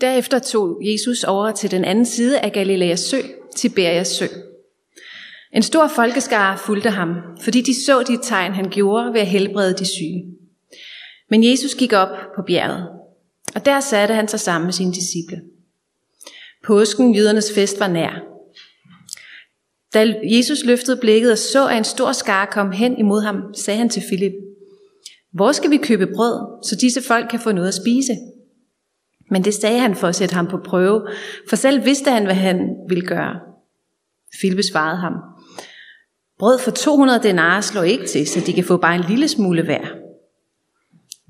Derefter tog Jesus over til den anden side af Galileas sø, Tiberias sø. En stor folkeskare fulgte ham, fordi de så de tegn, han gjorde ved at helbrede de syge. Men Jesus gik op på bjerget, og der satte han sig sammen med sine disciple. Påsken, jødernes fest, var nær. Da Jesus løftede blikket og så, at en stor skare kom hen imod ham, sagde han til Filip, Hvor skal vi købe brød, så disse folk kan få noget at spise? Men det sagde han for at sætte ham på prøve, for selv vidste han, hvad han ville gøre. Filip svarede ham, Brød for 200 denarer slår ikke til, så de kan få bare en lille smule hver.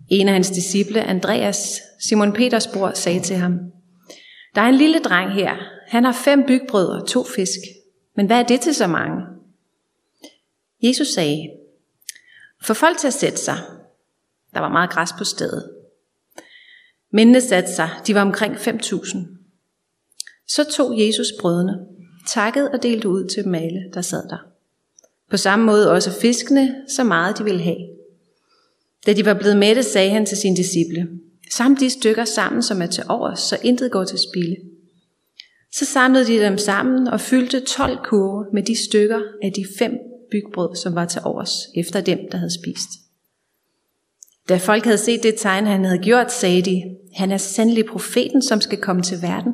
En af hans disciple, Andreas, Simon Peters bror, sagde til ham, Der er en lille dreng her. Han har fem bygbrød og to fisk. Men hvad er det til så mange? Jesus sagde, Få folk til at sætte sig. Der var meget græs på stedet. Mændene satte sig. De var omkring 5.000. Så tog Jesus brødene, takkede og delte ud til dem alle, der sad der. På samme måde også fiskene, så meget de ville have. Da de var blevet mætte, sagde han til sine disciple, Sam de stykker sammen, som er til overs, så intet går til spilde. Så samlede de dem sammen og fyldte 12 kurve med de stykker af de fem bygbrød, som var til overs, efter dem, der havde spist. Da folk havde set det tegn, han havde gjort, sagde de, han er sandelig profeten, som skal komme til verden.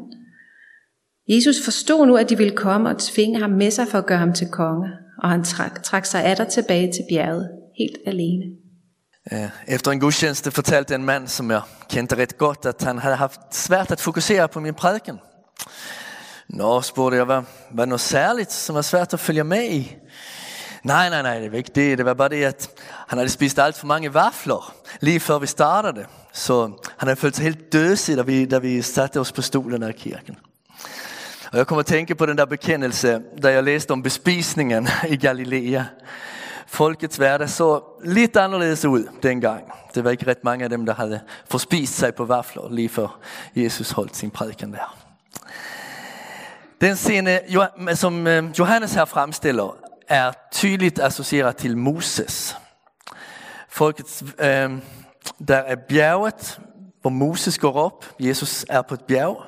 Jesus forstod nu, at de ville komme og tvinge ham med sig for at gøre ham til konge, og han trak, trak sig atter tilbage til bjerget, helt alene. Eh, efter en gudstjeneste fortalte en mand, som jeg kendte ret godt, at han havde haft svært at fokusere på min prædiken. Nå, spurgte jeg, hvad var noget særligt, som var svært at følge med i? Nej, nej, nej, det var ikke det. Det var bare det, at han havde spist alt for mange vafler, lige før vi startede. Så han havde følt sig helt døsig, da vi, da vi satte os på stolen i kirken. Og jeg kommer at tænke på den der bekendelse, da jeg læste om bespisningen i Galilea. Folkets hverdag så lidt anderledes ud dengang. Det var ikke ret mange af dem, der havde forspist sig på vafler, lige før Jesus holdt sin prædiken der. Den scene, som øh, Johannes her fremstiller, er tydeligt associeret til Moses. Folkets, øh, der er bjerget, hvor Moses går op. Jesus er på et bjerg.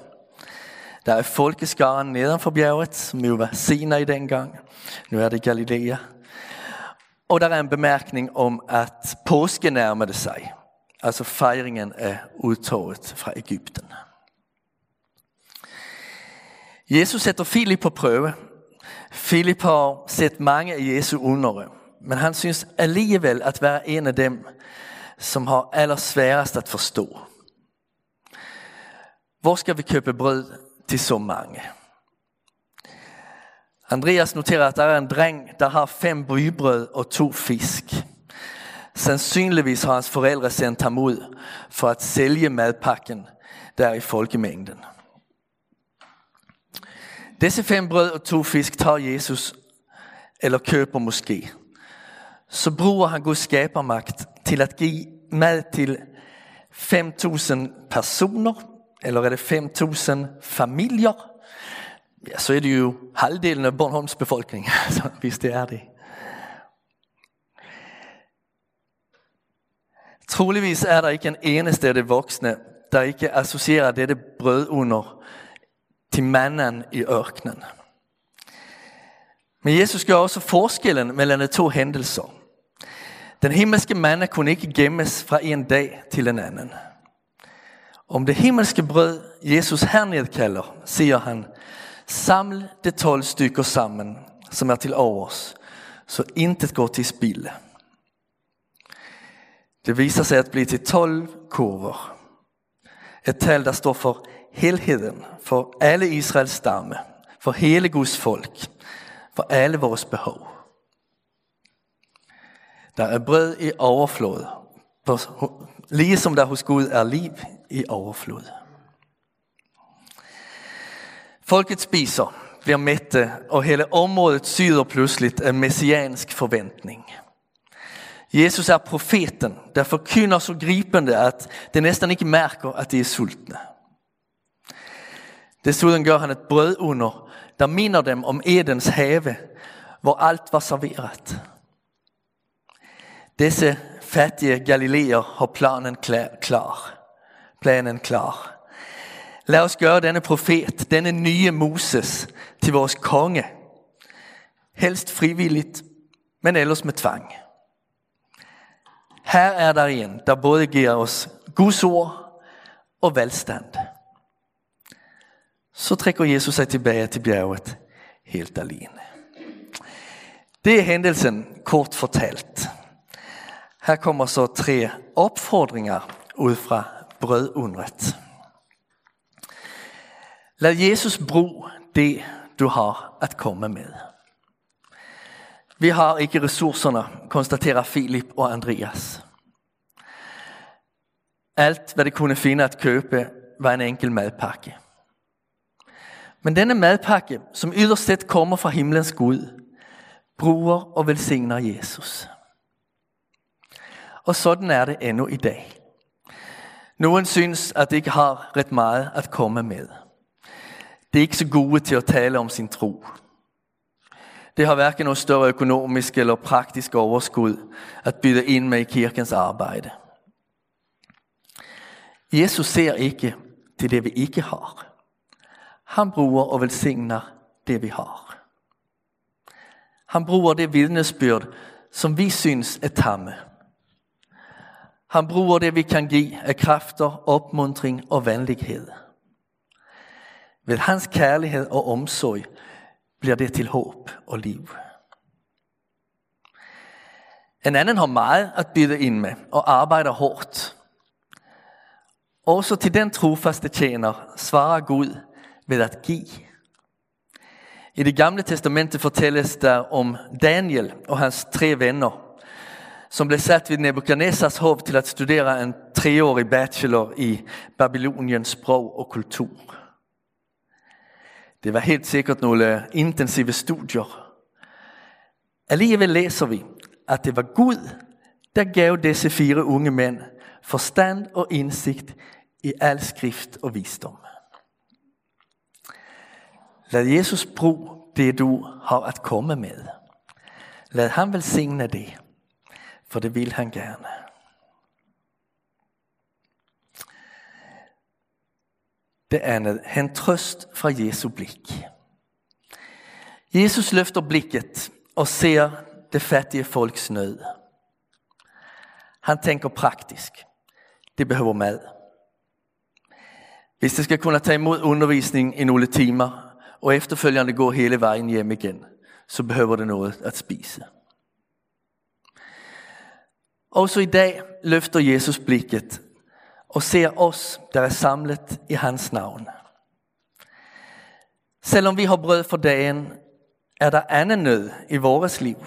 Der er folkeskaren nedenfor bjerget, som jo var senere i. Nu er det Galilea. Og der er en bemærkning om, at påsken nærmede sig. Altså fejringen af udtoget fra Ægypten. Jesus sætter Filip på prøve. Filip har set mange af Jesu undere, men han synes alligevel at være en af dem, som har allersværest at forstå. Hvor skal vi købe brød til så mange? Andreas noterer, at der er en dreng, der har fem bybrød og to fisk. Sandsynligvis har hans forældre sendt ham ud for at sælge madpakken der i folkemængden. Disse fem brød og to fisk tager Jesus, eller køber måske. Så bruger han Guds skabermagt til at give mad til 5.000 personer, eller er det 5.000 familier? Ja, så er det jo halvdelen af Bornholms befolkning, altså, hvis det er det. Troligvis er der ikke en eneste af de voksne, der ikke associerer dette brød under til manden i ørkenen. Men Jesus gør også forskellen mellem de to hændelser. Den himmelske mand kunne ikke gemmes fra en dag til en anden. Om det himmelske brød Jesus her nedkalder, siger han, saml de tolv stykker sammen, som er til overs, så intet går til spille. Det viser sig at blive til 12 kurver. Et tal, der står for helheden, for alle Israels stamme, for hele Guds folk, for alle vores behov. Der er brød i overflod, ligesom der hos Gud er liv i overflod. Folket spiser, bliver mætte, og hele området syder pludseligt en messiansk forventning. Jesus er profeten, der forkynder så gripende, at de næsten ikke mærker, at de er sultne. Desuden gør han et brød under, der minder dem om Edens have, hvor alt var serveret. Disse fattige galileer har planen klar. Planen klar. Lad os gøre denne profet, denne nye Moses, til vores konge. Helst frivilligt, men ellers med tvang. Her er der en, der både giver os Guds ord og velstand. Så trækker Jesus sig tilbage til bjerget helt alene. Det er hændelsen kort fortalt. Her kommer så tre opfordringer ud fra brødundret. Lad Jesus bruge det, du har at komme med. Vi har ikke ressourcerne, konstaterer Filip og Andreas. Alt, hvad de kunne finde at købe, var en enkel madpakke. Men denne madpakke, som yderst set kommer fra himlens Gud, bruger og velsigner Jesus. Og sådan er det endnu i dag. Nogen synes, at det ikke har ret meget at komme med. Det er ikke så gode til at tale om sin tro. Det har hverken noget større økonomisk eller praktisk overskud at byde ind med i kirkens arbejde. Jesus ser ikke til det, vi ikke har. Han bruger og velsigner det, vi har. Han bruger det vidnesbyrd, som vi synes er tamme. Han bruger det, vi kan give af kræfter, opmuntring og venlighed. Ved hans kærlighed og omsorg bliver det til håb og liv. En anden har meget at byde ind med og arbejder hårdt. Også til den trofaste tjener svarer Gud ved at give. I det gamle testamentet fortælles der om Daniel og hans tre venner, som blev sat ved Nebuchadnezzars hov til at studere en treårig bachelor i Babyloniens sprog og kultur. Det var helt sikkert nogle intensive studier. Alligevel læser vi, at det var Gud, der gav disse fire unge mænd forstand og indsigt i al skrift og visdom. Lad Jesus bruge det, du har at komme med. Lad ham velsigne det, for det vil han gerne. Det andet, en trøst fra Jesu blik. Jesus løfter blikket og ser det fattige folks nød. Han tænker praktisk. Det behøver mad. Hvis det skal kunne tage imod undervisning i nogle timer, og efterfølgende går hele vejen hjem igen, så behøver det noget at spise. Også i dag løfter Jesus blikket og ser os, der er samlet i hans navn. Selvom vi har brød for dagen, er der anden nød i vores liv.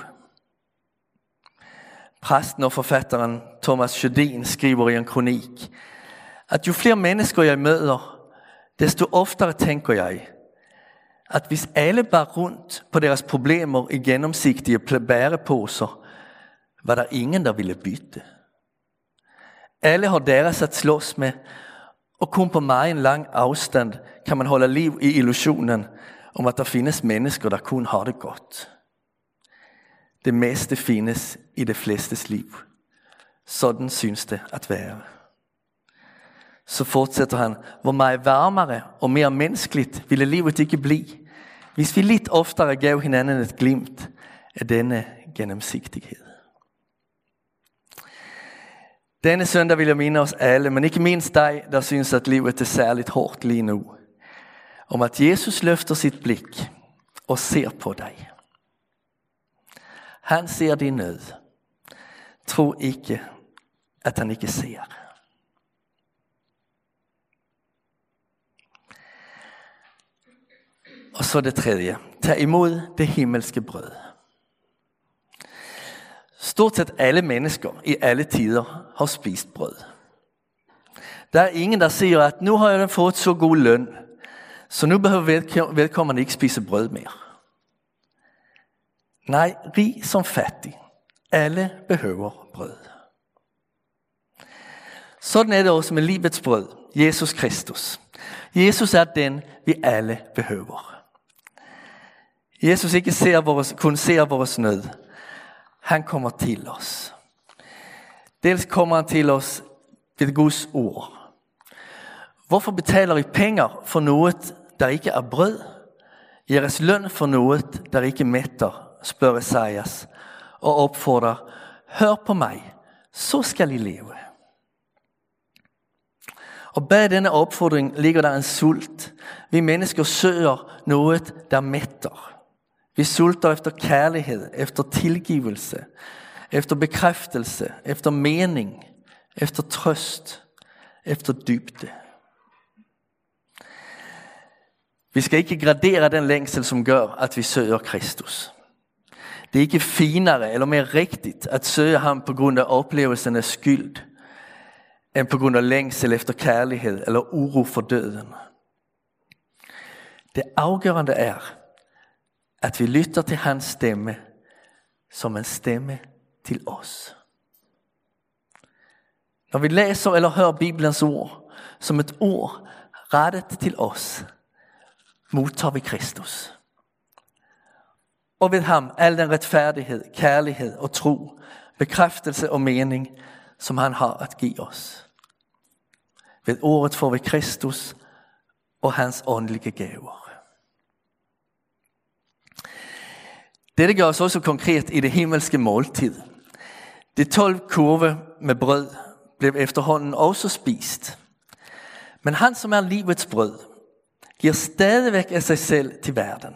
Præsten og forfatteren Thomas Sjødin skriver i en kronik, at jo flere mennesker jeg møder, desto oftere tænker jeg, at hvis alle bar rundt på deres problemer i gennemsigtige bæreposer, var der ingen, der ville bytte. Alle har deres at slås med, og kun på meget en lang afstand kan man holde liv i illusionen om, at der findes mennesker, der kun har det godt. Det meste findes i det flestes liv. Sådan synes det at være. Så fortsætter han, hvor meget varmere og mere menneskeligt ville livet ikke blive, hvis vi lidt oftere gav hinanden et glimt af denne gennemsigtighed. Denne søndag vil jeg minde os alle, men ikke mindst dig, der synes, at livet er særligt hårdt lige nu. Om at Jesus løfter sit blik og ser på dig. Han ser din nød. Tro ikke, at han ikke ser. Så det tredje. Tag imod det himmelske brød. Stort set alle mennesker i alle tider har spist brød. Der er ingen, der siger, at nu har jeg fået så god løn, så nu behøver vedkommende ikke spise brød mere. Nej, rig som fattig. Alle behøver brød. Sådan er det også med livets brød, Jesus Kristus. Jesus er den, vi alle behøver. Jesus ikke ser vores, kun ser vores nød. Han kommer til os. Dels kommer han til os ved Guds ord. Hvorfor betaler I pengar for noget, der ikke er brød? Jeres løn for noget, der ikke mætter, spørger Esajas, og opfordrer, hør på mig, så skal I leve. Og bag denne opfordring ligger der en sult. Vi mennesker søger noget, der mætter. Vi sulter efter kærlighed, efter tilgivelse, efter bekræftelse, efter mening, efter trøst, efter dybde. Vi skal ikke gradere den længsel, som gør, at vi søger Kristus. Det er ikke finere eller mere rigtigt at søge ham på grund af oplevelsen af skyld, end på grund af længsel efter kærlighed eller uro for døden. Det afgørende er, at vi lytter til hans stemme som en stemme til os. Når vi læser eller hører Bibelens ord som et ord rettet til os, modtager vi Kristus. Og ved ham al den retfærdighed, kærlighed og tro, bekræftelse og mening, som han har at give os. Ved ordet får vi Kristus og hans åndelige gaver. Dette gøres også konkret i det himmelske måltid. De 12 kurve med brød blev efterhånden også spist. Men han som er livets brød, giver stadigvæk af sig selv til verden.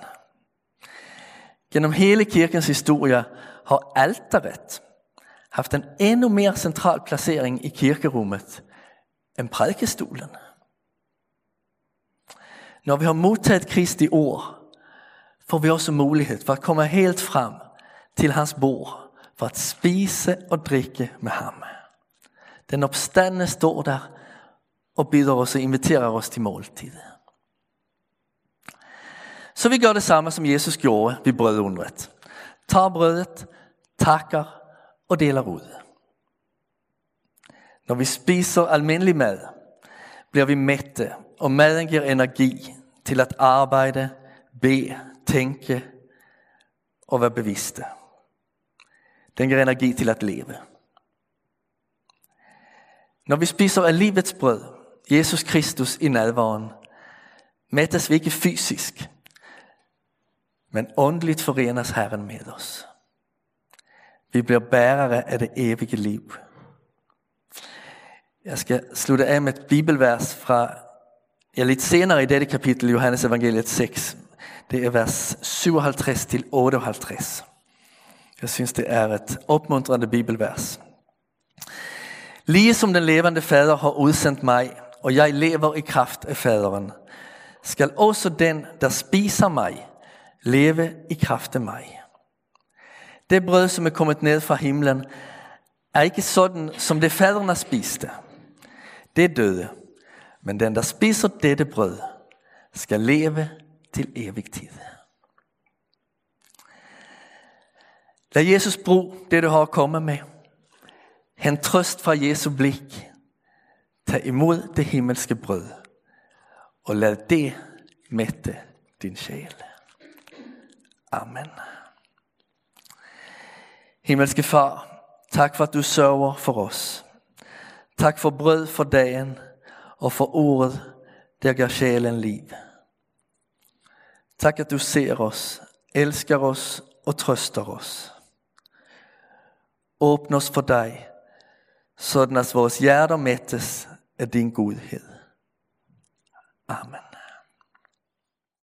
Gennem hele kirkens historie har alteret haft en endnu mere central placering i kirkerummet end prædikestolen. Når vi har modtaget Kristi ord, får vi også mulighed for at komme helt frem til hans bord, for at spise og drikke med ham. Den opstande står der og bjuder os og inviterer os til måltid. Så vi gør det samme som Jesus gjorde ved brødundret. Tar brødet, takker og deler ud. Når vi spiser almindelig mad, bliver vi mætte, og maden giver energi til at arbejde, bede, tænke og være bevidste. Den giver energi til at leve. Når vi spiser af livets brød, Jesus Kristus i nadvaren, mættes vi ikke fysisk, men åndeligt forenes Herren med os. Vi bliver bærere af det evige liv. Jeg skal slutte af med et bibelvers fra ja, lidt senere i dette kapitel, Johannes evangeliet 6. Det er vers 57 til 58. Jeg synes, det er et opmuntrende bibelvers. Lige som den levende fader har udsendt mig, og jeg lever i kraft af faderen, skal også den, der spiser mig, leve i kraft af mig. Det brød, som er kommet ned fra himlen, er ikke sådan, som det faderne spiste. Det er døde. Men den, der spiser dette brød, skal leve til evig tid. Lad Jesus bruge det, du har at komme med. Hent trøst fra Jesu blik. Tag imod det himmelske brød. Og lad det mætte din sjæl. Amen. Himmelske Far, tak for at du sørger for os. Tak for brød for dagen og for ordet, der gør sjælen liv. Tak at du ser os, elsker os og trøster os. Åbn os for dig, sådan at vores hjerter mættes af din godhed. Amen.